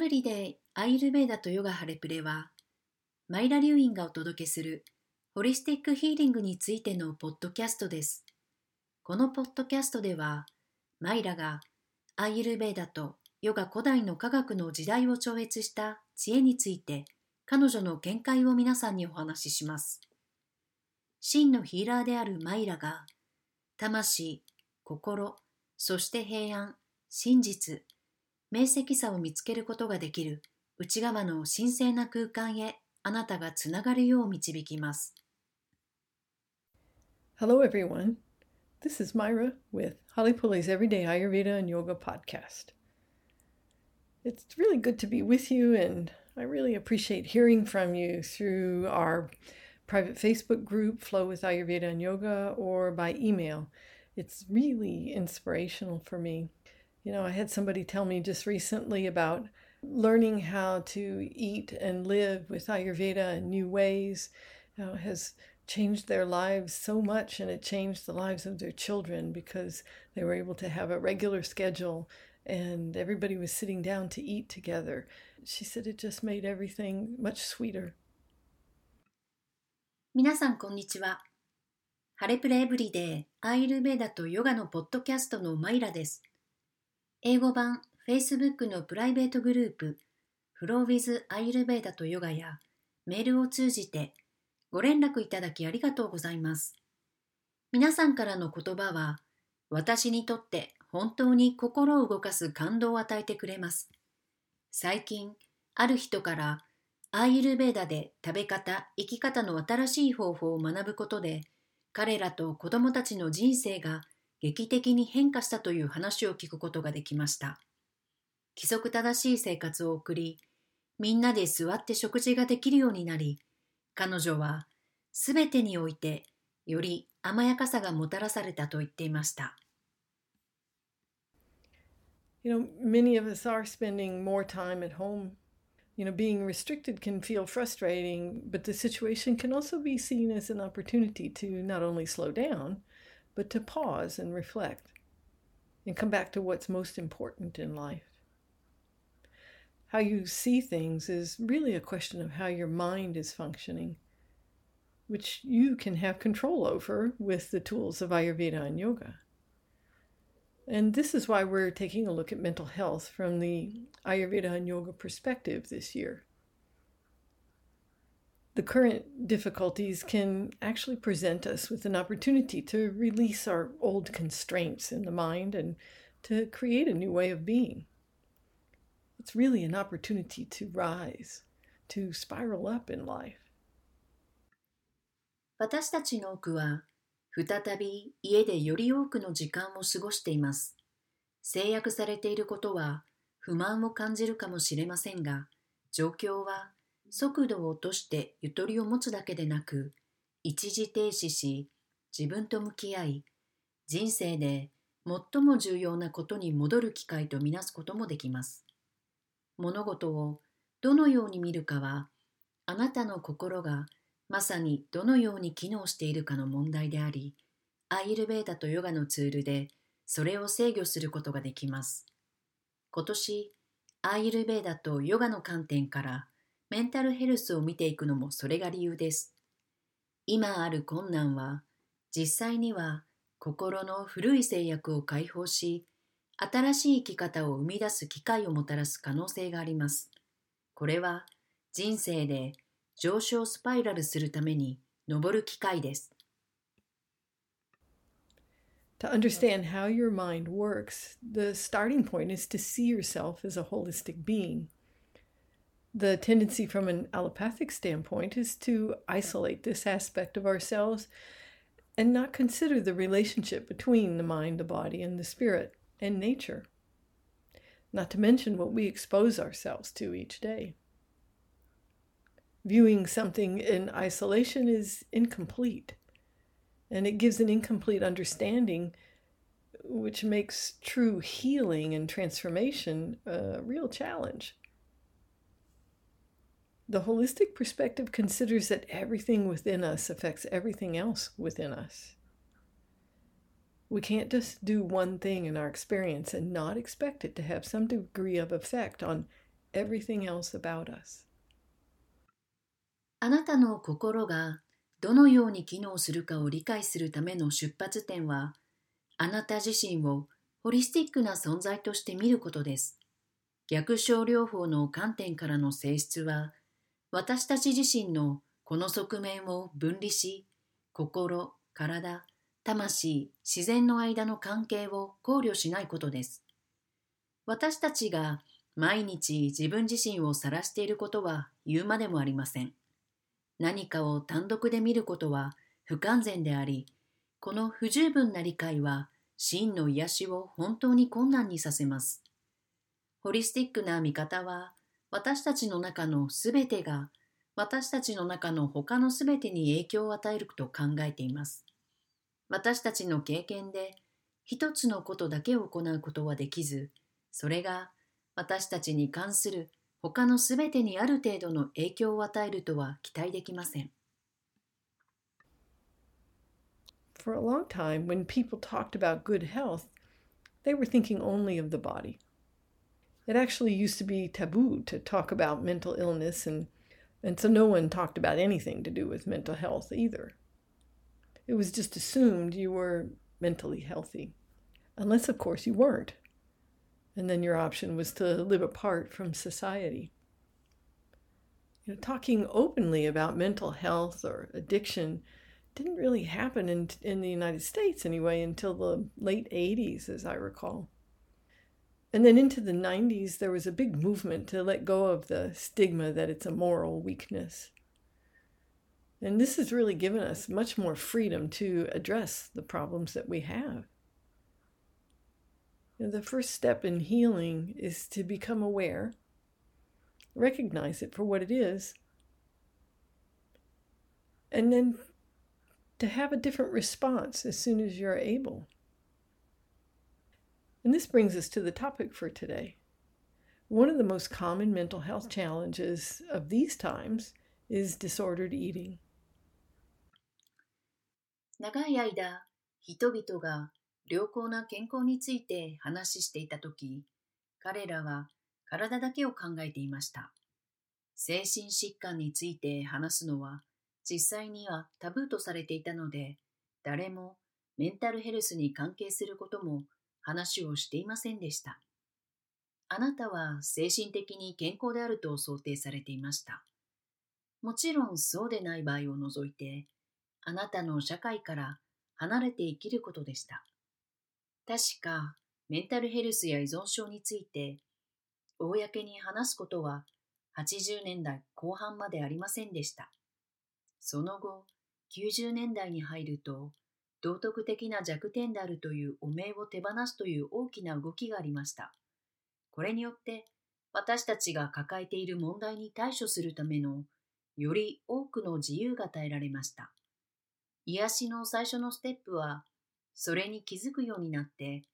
ブリデイアイルベーダとヨガハレプレは、マイラ・リュウインがお届けするホリスティックヒーリングについてのポッドキャストです。このポッドキャストでは、マイラがアイルベーダとヨガ古代の科学の時代を超越した知恵について、彼女の見解を皆さんにお話しします。真のヒーラーであるマイラが、魂、心、そして平安、真実、明晰さを見つけることができる内側の神聖な空間へあなたがつながるよう導きます。Hello everyone. This is Myra with Holly Pulley's Everyday Ayurveda and Yoga podcast. It's really good to be with you, and I really appreciate hearing from you through our private Facebook group, Flow with Ayurveda and Yoga, or by email. It's really inspirational for me. You know, I had somebody tell me just recently about learning how to eat and live with Ayurveda in new ways you know, has changed their lives so much and it changed the lives of their children because they were able to have a regular schedule and everybody was sitting down to eat together. She said it just made everything much sweeter. 皆さんこんにちは。ハレプレエブリデイアイルベーダとヨガのポッドキャストのマイラです。 英語版 Facebook のプライベートグループフローウィズアイルベーダとヨガやメールを通じてご連絡いただきありがとうございます。皆さんからの言葉は私にとって本当に心を動かす感動を与えてくれます。最近、ある人からアーユルベーダで食べ方、生き方の新しい方法を学ぶことで彼らと子供たちの人生が劇的に変化したという話を聞くことができました。規則正しい生活を送り、みんなで座って食事ができるようになり、彼女はすべてにおいてより甘やかさがもたらされたと言っていました。You know, many of us are spending more time at home. You know, being restricted can feel frustrating, but the situation can also be seen as an opportunity to not only slow down, but to pause and reflect and come back to what's most important in life. How you see things is really a question of how your mind is functioning, which you can have control over with the tools of Ayurveda and yoga. And this is why we're taking a look at mental health from the Ayurveda and yoga perspective this year the current difficulties can actually present us with an opportunity to release our old constraints in the mind and to create a new way of being. It's really an opportunity to rise, to spiral up in life. 私たちの多くは再び家でより多くの時間を過ごしています。制約されていることは不満を感じるかもしれませんが、状況は 速度を落としてゆとりを持つだけでなく、一時停止し、自分と向き合い、人生で最も重要なことに戻る機会とみなすこともできます。物事をどのように見るかは、あなたの心がまさにどのように機能しているかの問題であり、アイルベーダとヨガのツールでそれを制御することができます。今年、アイルベーダとヨガの観点からメンタルヘルスを見ていくのもそれが理由です。今ある困難は、実際には心の古い制約を解放し、新しい生き方を生み出す機会をもたらす可能性があります。これは人生で上昇スパイラルするために登る機会です。To understand how your mind works, the starting point is to see yourself as a holistic being. The tendency from an allopathic standpoint is to isolate this aspect of ourselves and not consider the relationship between the mind, the body, and the spirit and nature. Not to mention what we expose ourselves to each day. Viewing something in isolation is incomplete, and it gives an incomplete understanding, which makes true healing and transformation a real challenge. The holistic perspective considers that everything within us affects everything else within us. We can't just do one thing in our experience and not expect it to have some degree of effect on everything else about us. あなたの心がどのように機能するかを理解するための出発点は、あなた自身をホリスティックな存在として見ることです。逆症療法の観点からの性質は、私たち自身のこの側面を分離し、心、体、魂、自然の間の関係を考慮しないことです。私たちが毎日自分自身を晒していることは言うまでもありません。何かを単独で見ることは不完全であり、この不十分な理解は真の癒しを本当に困難にさせます。ホリスティックな見方は私たちの中のすべてが私たちの中の他のすべてに影響を与えると考えています。私たちの経験で一つのことだけを行うことはできず、それが私たちに関する他のすべてにある程度の影響を与えるとは期待できません。For a long time, when people talked about good health, they were thinking only of the body. It actually used to be taboo to talk about mental illness, and, and so no one talked about anything to do with mental health either. It was just assumed you were mentally healthy, unless, of course, you weren't. And then your option was to live apart from society. You know, talking openly about mental health or addiction didn't really happen in, in the United States anyway until the late 80s, as I recall. And then into the 90s, there was a big movement to let go of the stigma that it's a moral weakness. And this has really given us much more freedom to address the problems that we have. Know, the first step in healing is to become aware, recognize it for what it is, and then to have a different response as soon as you're able. And this brings us to the topic for today. One of the most common mental health challenges of these times is disordered eating. 長い間、人々が良好な健康について話していたとき、彼らは体だけを考えていました。精神疾患について話すのは実際にはタブーとされていたので、誰もメンタルヘルスに関係することも話をしていませんでした。あなたは精神的に健康であると想定されていました。もちろんそうでない場合を除いて、あなたの社会から離れて生きることでした。確か、メンタルヘルスや依存症について、公に話すことは80年代後半までありませんでした。その後、90年代に入ると、道徳的な弱点であるという汚名を手放すという大きな動きがありました。これによって、私たちが抱えている問題に対処するための、より多くの自由が与えられました。癒しの最初のステップは、それに気づくようになって、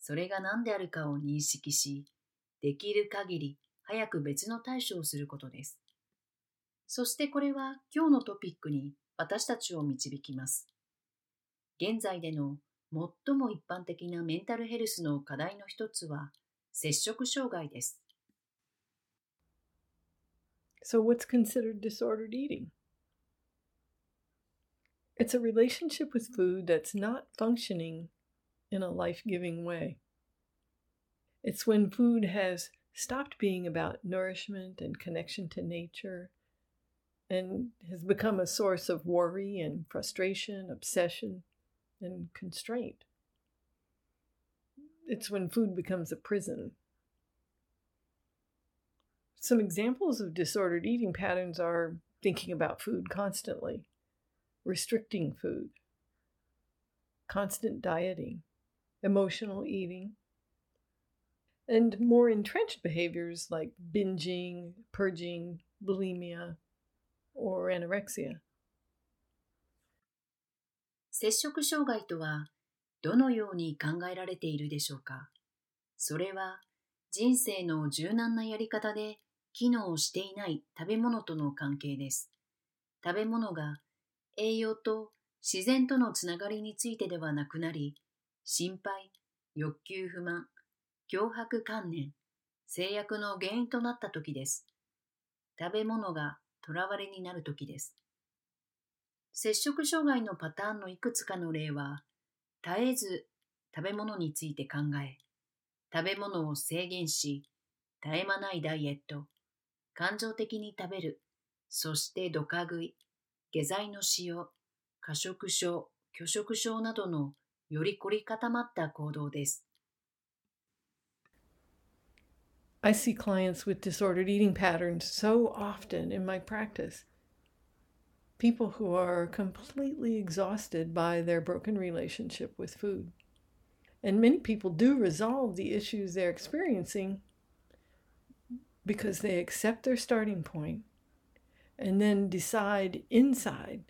それが何であるかを認識し、できる限り早く別の対処をすることです。そしてこれは今日のトピックに私たちを導きます。現在での最も一般的なメンタルヘルスの課題の一つは摂食障害です。So, what's considered disordered eating? It's a relationship with food that's not functioning in a life giving way. It's when food has stopped being about nourishment and connection to nature and has become a source of worry and frustration, obsession, and constraint. It's when food becomes a prison. Some examples of disordered eating patterns are thinking about food constantly restricting food, constant dieting, emotional eating, and more entrenched behaviors like binging, purging, bulimia, or anorexia. 摂食障害とはどのように考えられているでしょうか？それは人生の柔軟なやり方で機能していない食べ物との関係です。食べ物が栄養と自然とのつながりについてではなくなり、心配、欲求不満、脅迫観念、制約の原因となった時です。食べ物が囚われになる時です。摂食障害のパターンのいくつかの例は、絶えず食べ物について考え、食べ物を制限し、絶え間ないダイエット、感情的に食べる、そしてドカ食い、下剤の使用、過食症、拒食症などのより凝り固まった行動です。I see clients with disordered eating patterns so often in my practice. People who are completely exhausted by their broken relationship with food. And many people do resolve the issues they're experiencing because they accept their starting point and then decide inside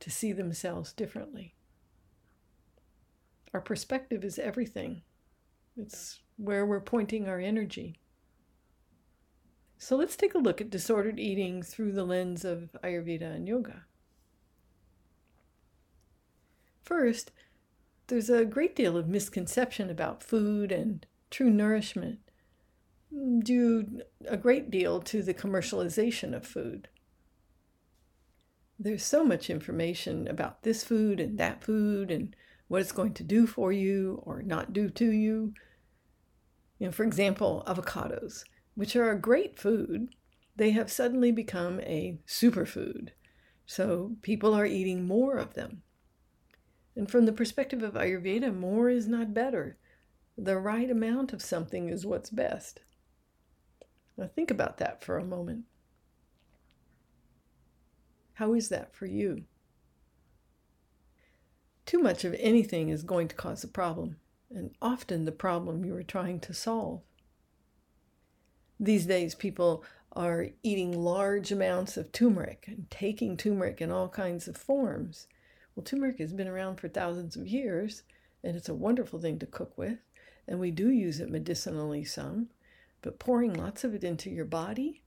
to see themselves differently. Our perspective is everything, it's where we're pointing our energy. So let's take a look at disordered eating through the lens of Ayurveda and yoga. First, there's a great deal of misconception about food and true nourishment, due a great deal to the commercialization of food. There's so much information about this food and that food and what it's going to do for you or not do to you. You know, for example, avocados which are a great food, they have suddenly become a superfood. So people are eating more of them. And from the perspective of Ayurveda, more is not better. The right amount of something is what's best. Now, think about that for a moment. How is that for you? Too much of anything is going to cause a problem, and often the problem you are trying to solve. These days, people are eating large amounts of turmeric and taking turmeric in all kinds of forms. Well, turmeric has been around for thousands of years, and it's a wonderful thing to cook with, and we do use it medicinally some, but pouring lots of it into your body,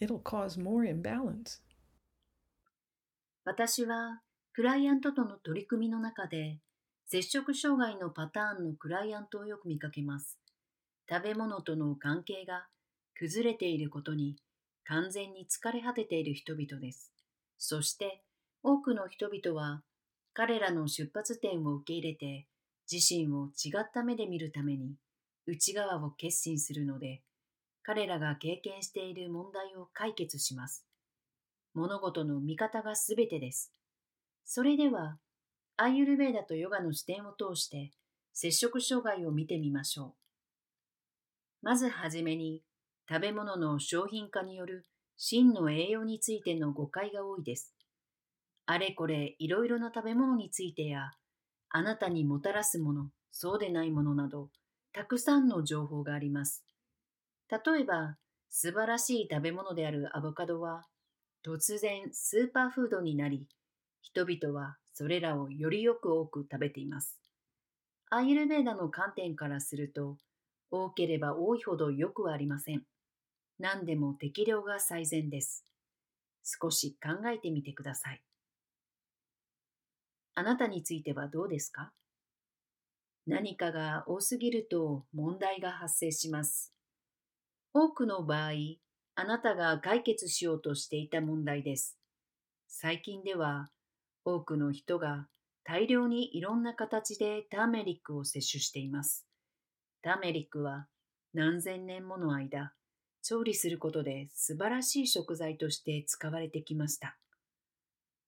it'll cause more imbalance. 私はクライアントとの取り組みの中で摂食障害のパターンのクライアントをよく見かけます。 食べ物との関係が崩れていることに完全に疲れ果てている人々です。そして多くの人々は彼らの出発点を受け入れて自身を違った目で見るために内側を決心するので彼らが経験している問題を解決します。物事の見方がすべてです。それではアイユルベーダとヨガの視点を通して摂食障害を見てみましょう。まずはじめに、食べ物の商品化による真の栄養についての誤解が多いです。あれこれいろいろな食べ物についてや、あなたにもたらすもの、そうでないものなど、たくさんの情報があります。例えば、素晴らしい食べ物であるアボカドは、突然スーパーフードになり、人々はそれらをよりよく多く食べています。アイルベーダの観点からすると、多ければ多いほどよくはありません。何でも適量が最善です。少し考えてみてください。あなたについてはどうですか？何かが多すぎると問題が発生します。多くの場合、あなたが解決しようとしていた問題です。最近では多くの人が大量にいろんな形でターメリックを摂取しています。ターメリックは何千年もの間、調理することで素晴らしい食材として使われてきました。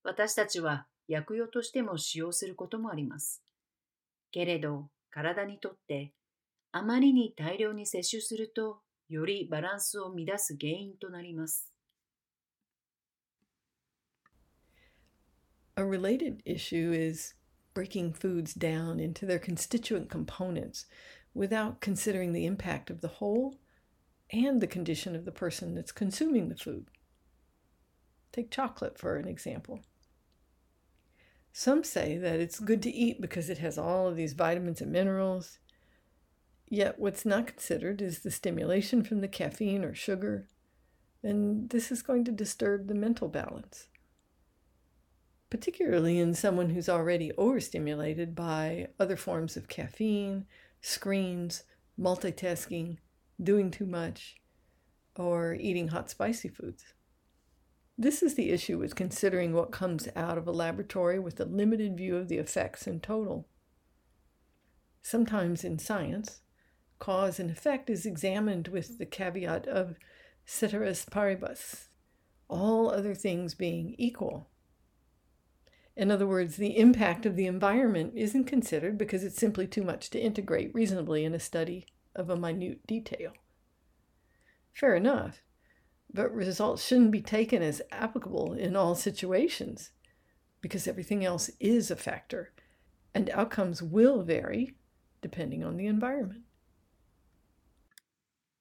私たちは薬用としても使用することもあります。けれど、体にとってあまりに大量に摂取すると、よりバランスを乱す原因となります。A related issue is breaking foods down into their constituent components without considering the impact of the whole and the condition of the person that's consuming the food. Take chocolate for an example. Some say that it's good to eat because it has all of these vitamins and minerals. Yet, what's not considered is the stimulation from the caffeine or sugar, and this is going to disturb the mental balance, particularly in someone who's already overstimulated by other forms of caffeine screens, multitasking, doing too much, or eating hot, spicy foods. This is the issue with considering what comes out of a laboratory with a limited view of the effects in total. Sometimes in science, cause and effect is examined with the caveat of ceteris paribus, all other things being equal. In other words, the impact of the environment isn't considered because it's simply too much to integrate reasonably in a study of a minute detail. Fair enough, but results shouldn't be taken as applicable in all situations because everything else is a factor and outcomes will vary depending on the environment.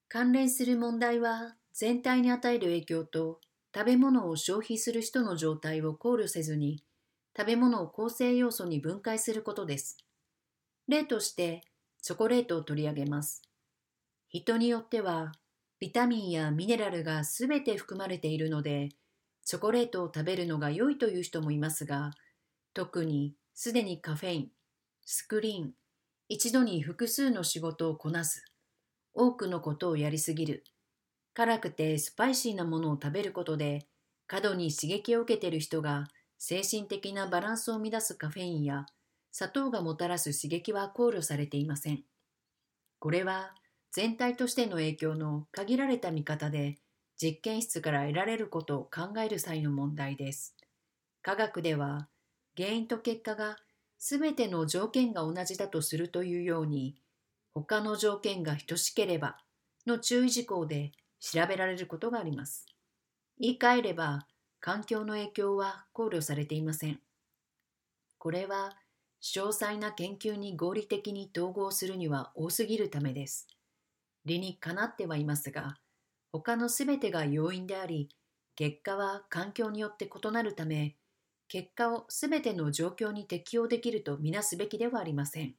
関連する問題は全体に与える影響と食べ物を消費する人の状態を考慮せずに 食べ物を構成要素に分解することです。例としてチョコレートを取り上げます。人によってはビタミンやミネラルがすべて含まれているのでチョコレートを食べるのが良いという人もいますが特にすでにカフェイン、スクリーン、一度に複数の仕事をこなす、多くのことをやりすぎる、辛くてスパイシーなものを食べることで過度に刺激を受けている人が精神的なバランスを乱すカフェインや砂糖がもたらす刺激は考慮されていません。これは全体としての影響の限られた見方で実験室から得られることを考える際の問題です。科学では原因と結果が全ての条件が同じだとするというように他の条件が等しければの注意事項で調べられることがあります。言い換えれば環境の影響は考慮されていません。これは詳細な研究に合理的に統合するには多すぎるためです。理にかなってはいますが、他のすべてが要因であり、結果は環境によって異なるため、結果をすべての状況に適用できるとみなすべきではありません。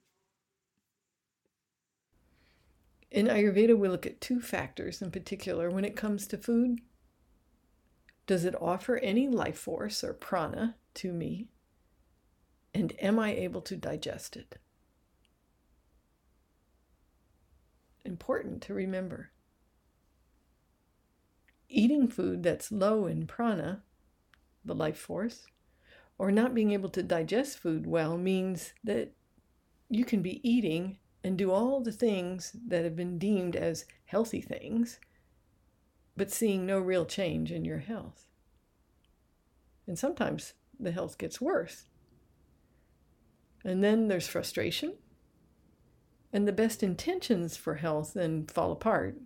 In Ayurveda, we look at two factors in particular when it comes to food Does it offer any life force or prana to me? And am I able to digest it? Important to remember. Eating food that's low in prana, the life force, or not being able to digest food well means that you can be eating and do all the things that have been deemed as healthy things but seeing no real change in your health. And sometimes the health gets worse. And then there's frustration. And the best intentions for health then fall apart.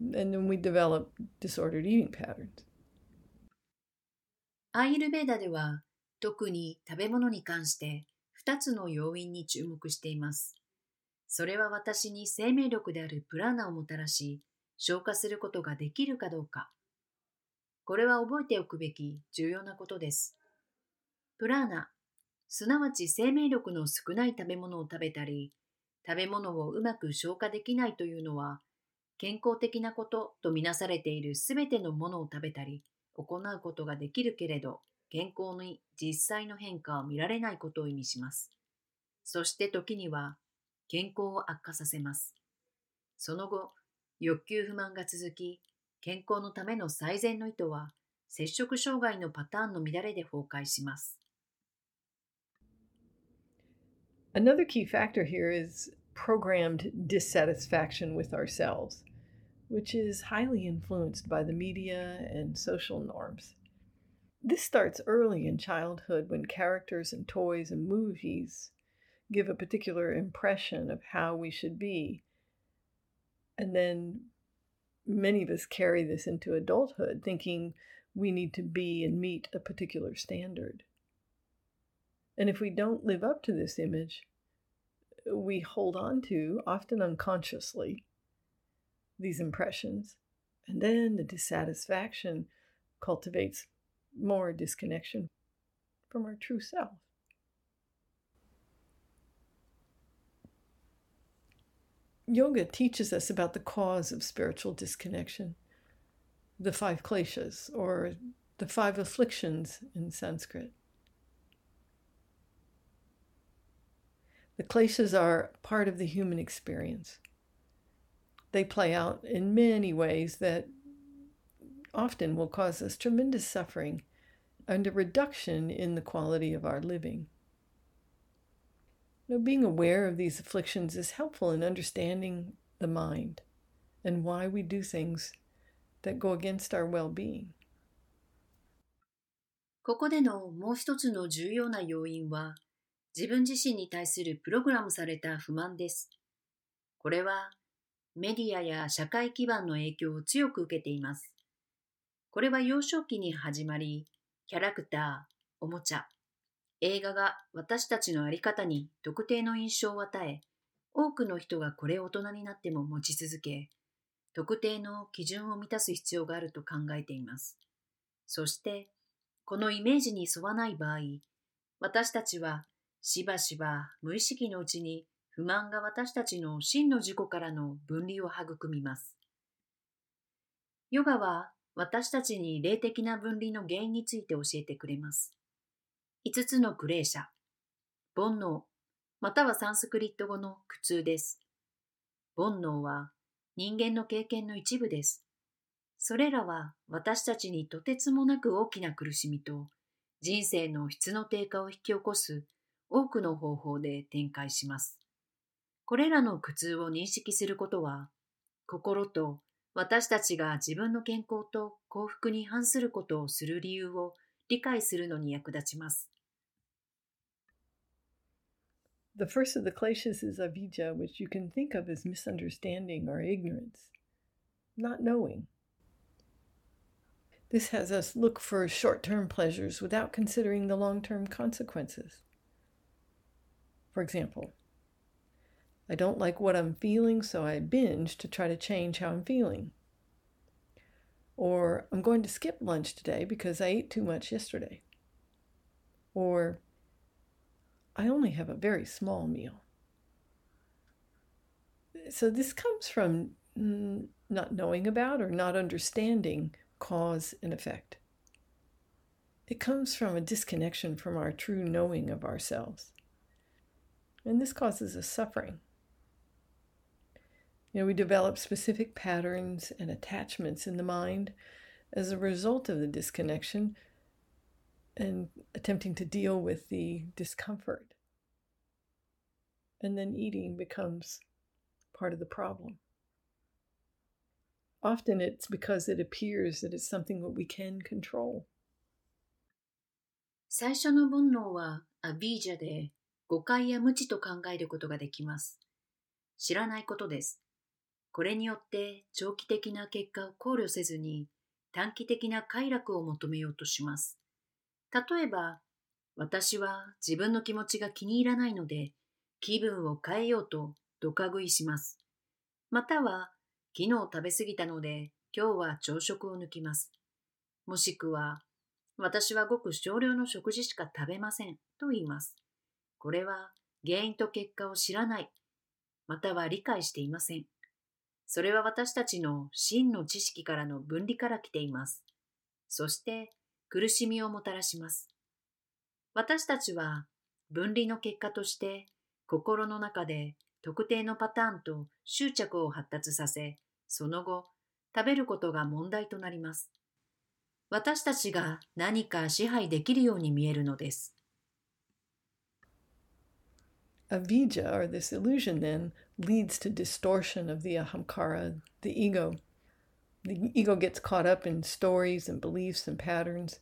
And then we develop disordered eating patterns. アイルベーダでは特に食べ物に関して2つの要因に注目しています。それは私に生命力であるプラーナをもたらし、 消化することができるかどうか。これは覚えておくべき重要なことです。プラーナ、すなわち生命力の少ない食べ物を食べたり、食べ物をうまく消化できないというのは、健康的なこととみなされているすべてのものを食べたり、行うことができるけれど、健康に実際の変化を見られないことを意味します。そして時には、健康を悪化させます。その後、欲求不満が続き、健康のための最善の意図は、摂食障害のパターンの乱れで崩壊します。Another key factor here is programmed dissatisfaction with ourselves, which is highly influenced by the media and social norms. This starts early in childhood when characters and toys and movies give a particular impression of how we should be and then many of us carry this into adulthood, thinking we need to be and meet a particular standard. And if we don't live up to this image, we hold on to, often unconsciously, these impressions. And then the dissatisfaction cultivates more disconnection from our true self. Yoga teaches us about the cause of spiritual disconnection, the five kleshas, or the five afflictions in Sanskrit. The kleshas are part of the human experience. they play out in many ways that often will cause us tremendous suffering and a reduction in the quality of our living. You know, being aware of these afflictions is helpful in understanding the mind and why we do things that go against our well being. ここでのもう一つの重要な要因は、自分自身に対するプログラムされた不満です。これはメディアや社会基盤の影響を強く受けています。これは幼少期に始まり、キャラクター、おもちゃ、映画が私たちの在り方に特定の印象を与え、多くの人がこれを大人になっても持ち続け、特定の基準を満たす必要があると考えています。そして、このイメージに沿わない場合、私たちはしばしば無意識のうちに不満が私たちの真の自己からの分離を育みます。ヨガは私たちに霊的な分離の原因について教えてくれます。5つのクレーシャ、煩悩、またはサンスクリット語の苦痛です。煩悩は人間の経験の一部です。それらは私たちにとてつもなく大きな苦しみと人生の質の低下を引き起こす多くの方法で展開します。これらの苦痛を認識することは、心と私たちが自分の健康と幸福に反することをする理由を理解するのに役立ちます。The first of the kleshas is avijja, which you can think of as misunderstanding or ignorance, not knowing. This has us look for short term pleasures without considering the long term consequences. For example, I don't like what I'm feeling, so I binge to try to change how I'm feeling. Or I'm going to skip lunch today because I ate too much yesterday. Or I only have a very small meal. So this comes from not knowing about or not understanding cause and effect. It comes from a disconnection from our true knowing of ourselves. And this causes us suffering. You know, we develop specific patterns and attachments in the mind as a result of the disconnection and attempting to deal with the discomfort. And then eating becomes part of the problem. Often it's because it appears that it's something that we can control. 最初の煩悩はアビージャで誤解や無知と考えることができます。知らないことです。 これによって長期的な結果を考慮せずに短期的な快楽を求めようとします。例えば、私は自分の気持ちが気に入らないので気分を変えようとドカ食いします。または、昨日食べ過ぎたので今日は朝食を抜きます。もしくは、私はごく少量の食事しか食べませんと言います。これは原因と結果を知らない、または理解していません。それは私たちの真の知識からの分離から来ています。そして苦しみをもたらします。私たちは分離の結果として心の中で特定のパターンと執着を発達させ、その後食べることが問題となります。私たちが何か支配できるように見えるのです。Avijja, or this illusion, then leads to distortion of the ahamkara, the ego. The ego gets caught up in stories and beliefs and patterns.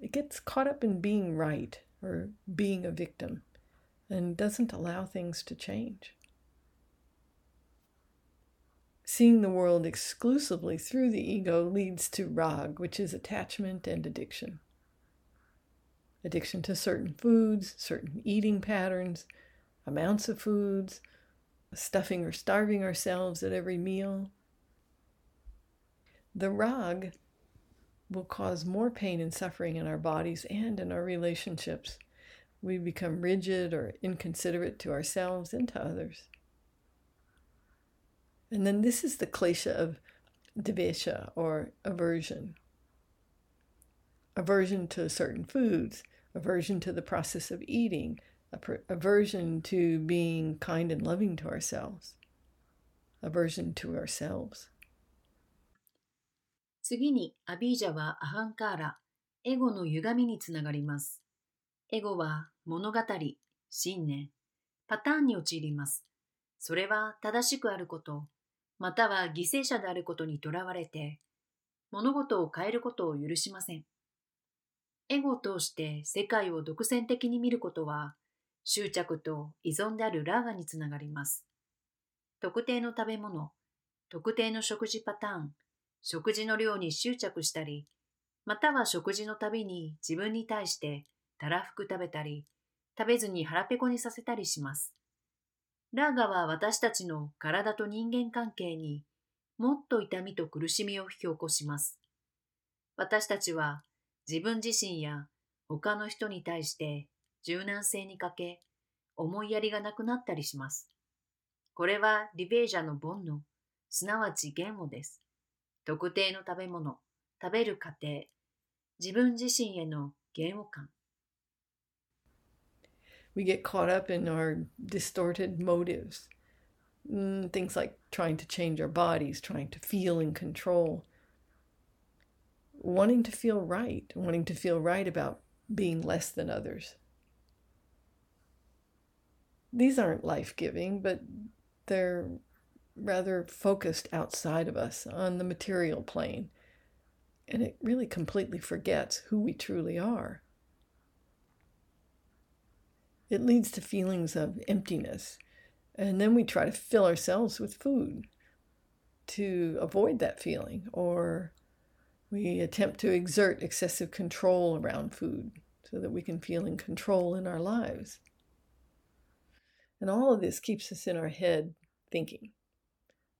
It gets caught up in being right or being a victim and doesn't allow things to change. Seeing the world exclusively through the ego leads to rag, which is attachment and addiction. Addiction to certain foods, certain eating patterns, amounts of foods, stuffing or starving ourselves at every meal. The rag will cause more pain and suffering in our bodies and in our relationships. We become rigid or inconsiderate to ourselves and to others. And then this is the klesha of devesha or aversion. Aversion to certain foods, aversion to the process of eating, aversion to being kind and loving to ourselves. aversion to ourselves. 次にアビージャはアハンカーラ、エゴの歪みにつながります。エゴは物語、信念、パターンに陥ります。それは正しくあること、または犠牲者であることにとらわれて、物事を変えることを許しません。エゴを通して世界を独占的に見ることは、執着と依存であるラーガにつながります。特定の食べ物、特定の食事パターン、食事の量に執着したり、または食事のたびに自分に対してたらふく食べたり、食べずに腹ペコにさせたりします。ラーガは私たちの体と人間関係にもっと痛みと苦しみを引き起こします。私たちは自分自身や他の人に対して柔軟性に欠け、思いやりがなくなったりします。これはリベージャの煩悩、すなわち嫌悪です。特定の食べ物、食べる過程、自分自身への嫌悪感。We get caught up in our distorted motives. Mm, things like trying to change our bodies, trying to feel in control, wanting to feel right, wanting to feel right about being less than others. These aren't life giving, but they're rather focused outside of us on the material plane. And it really completely forgets who we truly are. It leads to feelings of emptiness. And then we try to fill ourselves with food to avoid that feeling, or we attempt to exert excessive control around food so that we can feel in control in our lives. And all of this keeps us in our head thinking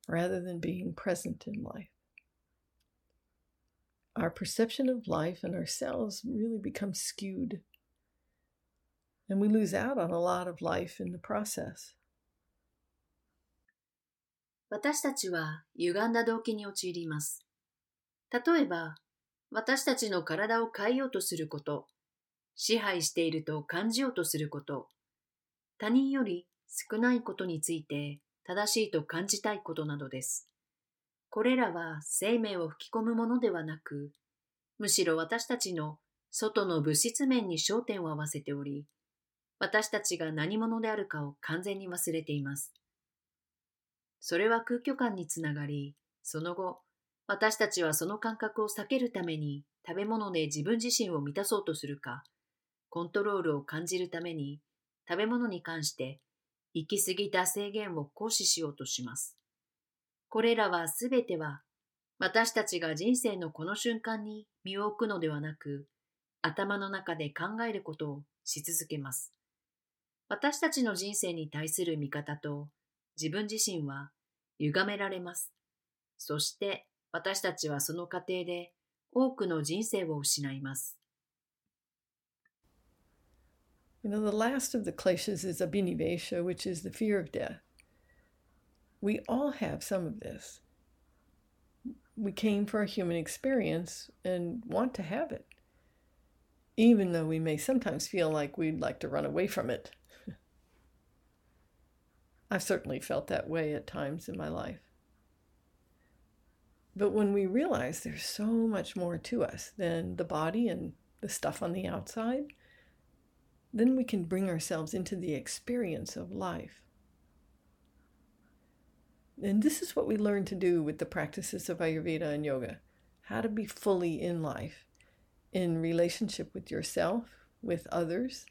rather than being present in life. Our perception of life and ourselves really becomes skewed, and we lose out on a lot of life in the process. 私たちは歪んだ動機に陥ります。例えば、私たちの体を変えようとすること、支配していると感じようとすること、 他人より少ないことについて正しいと感じたいことなどです。これらは生命を吹き込むものではなく、むしろ私たちの外の物質面に焦点を合わせており、私たちが何者であるかを完全に忘れています。それは空虚感につながり、その後、私たちはその感覚を避けるために食べ物で自分自身を満たそうとするか、コントロールを感じるために食べ物に関して行き過ぎた制限を行使しようとします。これらはすべては私たちが人生のこの瞬間に身を置くのではなく、頭の中で考えることをし続けます。私たちの人生に対する見方と自分自身は歪められます。そして私たちはその過程で多くの人生を失います。You know, the last of the kleshas is abhinivesha, which is the fear of death. We all have some of this. We came for a human experience and want to have it, even though we may sometimes feel like we'd like to run away from it. I've certainly felt that way at times in my life. But when we realize there's so much more to us than the body and the stuff on the outside, then we can bring ourselves into the experience of life. And this is what we learn to do with the practices of Ayurveda and yoga how to be fully in life, in relationship with yourself, with others,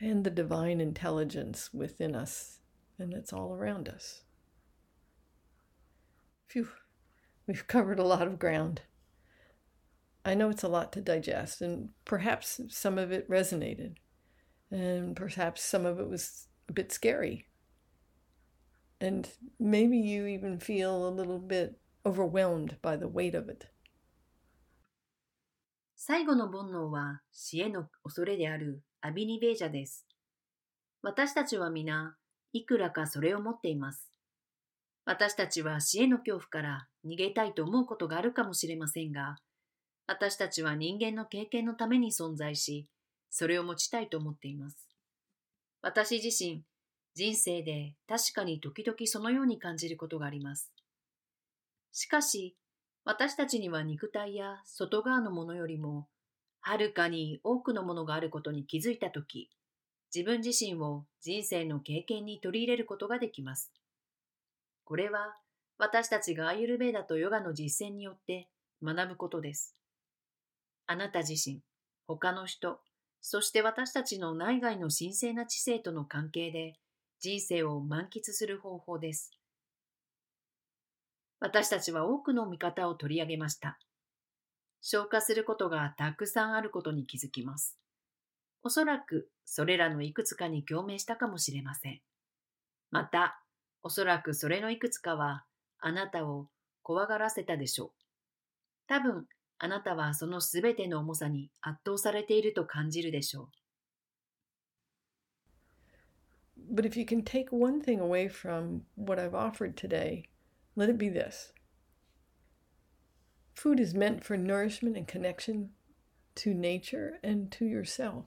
and the divine intelligence within us and that's all around us. Phew, we've covered a lot of ground. I know it's a lot to digest, and perhaps some of it resonated, and perhaps some of it was a bit scary. And maybe you even feel a little bit overwhelmed by the weight of it. 最後の煩悩は死への恐れであるアビニベージャです。私たちは皆いくらかそれを持っています。私たちは死への恐怖から逃げたいと思うことがあるかもしれませんが、私たちは人間の経験のために存在し、それを持ちたいと思っています。私自身、人生で確かに時々そのように感じることがあります。しかし、私たちには肉体や外側のものよりも、はるかに多くのものがあることに気づいたとき、自分自身を人生の経験に取り入れることができます。これは私たちがアイユルベーダとヨガの実践によって学ぶことです。あなた自身、他の人、そして私たちの内外の神聖な知性との関係で人生を満喫する方法です。私たちは多くの見方を取り上げました。消化することがたくさんあることに気づきます。おそらくそれらのいくつかに共鳴したかもしれません。また、おそらくそれのいくつかはあなたを怖がらせたでしょう。多分、あなたはそのすべての重さに圧倒されていると感じるでしょう。But if you can take one thing away from what I've offered today, let it be this Food is meant for nourishment and connection to nature and to yourself.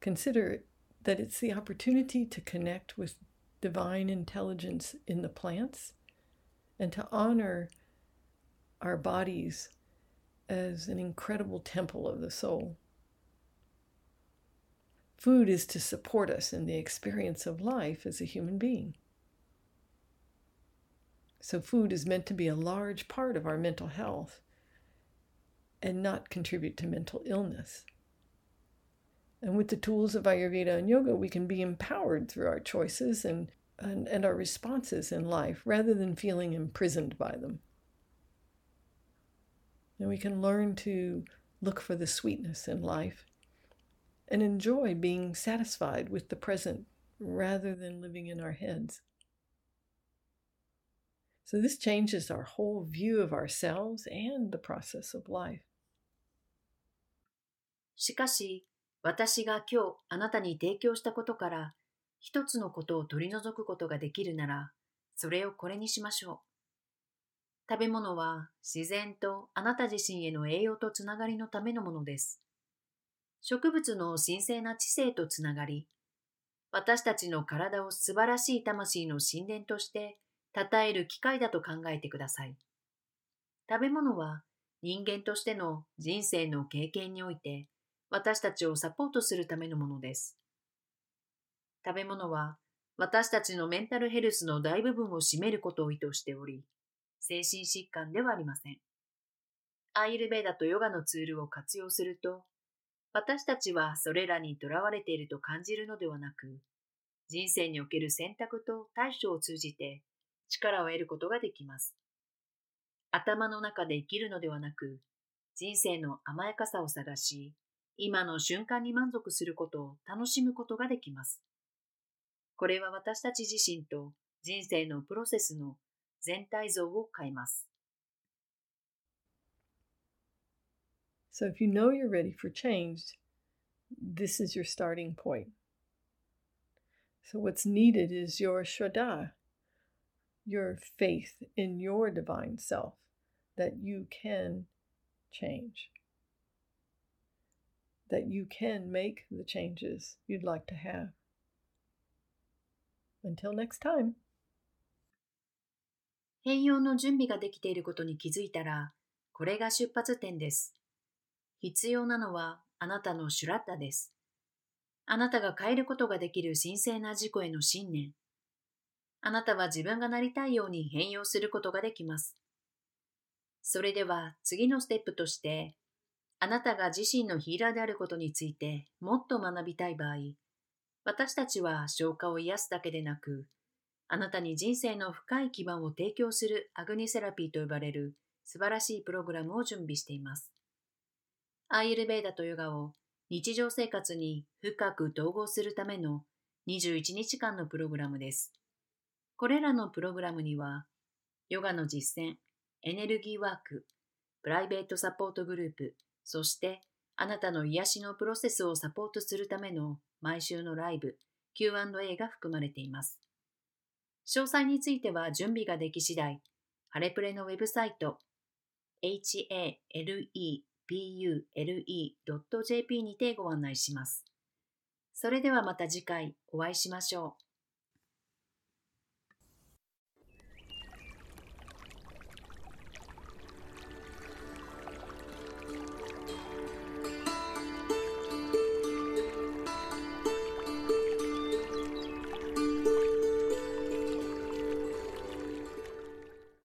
Consider that it's the opportunity to connect with divine intelligence in the plants and to honor our bodies as an incredible temple of the soul. Food is to support us in the experience of life as a human being. So, food is meant to be a large part of our mental health and not contribute to mental illness. And with the tools of Ayurveda and yoga, we can be empowered through our choices and, and, and our responses in life rather than feeling imprisoned by them. And we can learn to look for the sweetness in life and enjoy being satisfied with the present rather than living in our heads. So, this changes our whole view of ourselves and the process of life. しかし、私が今日あなたに提供したことから一つのことを取り除くことができるなら、それをこれにしましょう。 食べ物は自然とあなた自身への栄養とつながりのためのものです。植物の神聖な知性とつながり、私たちの体を素晴らしい魂の神殿として称える機会だと考えてください。食べ物は人間としての人生の経験において私たちをサポートするためのものです。食べ物は私たちのメンタルヘルスの大部分を占めることを意図しており、精神疾患ではありません。アイルベーダとヨガのツールを活用すると、私たちはそれらにとらわれていると感じるのではなく、人生における選択と対処を通じて力を得ることができます。頭の中で生きるのではなく、人生の甘やかさを探し、今の瞬間に満足することを楽しむことができます。これは私たち自身と人生のプロセスの全体像を変えます。So if you know you're ready for change, this is your starting point. So what's needed is your shraddha, your faith in your divine self that you can change, that you can make the changes you'd like to have. Until next time. 変容の準備ができていることに気づいたら、これが出発点です。必要なのはあなたのシュラッタです。あなたが変えることができる神聖な自己への信念。あなたは自分がなりたいように変容することができます。それでは次のステップとして、あなたが自身のヒーラーであることについてもっと学びたい場合、私たちは消化を癒すだけでなく、あなたに人生の深い基盤を提供するアグニセラピーと呼ばれる素晴らしいプログラムを準備しています。アーユルベーダとヨガを日常生活に深く統合するための21日間のプログラムです。これらのプログラムには、ヨガの実践、エネルギーワーク、プライベートサポートグループ、そしてあなたの癒しのプロセスをサポートするための毎週のライブ、Q&A が含まれています。詳細については準備ができ次第、ハレプレのウェブサイト、halepule.jp にてご案内します。それではまた次回お会いしましょう。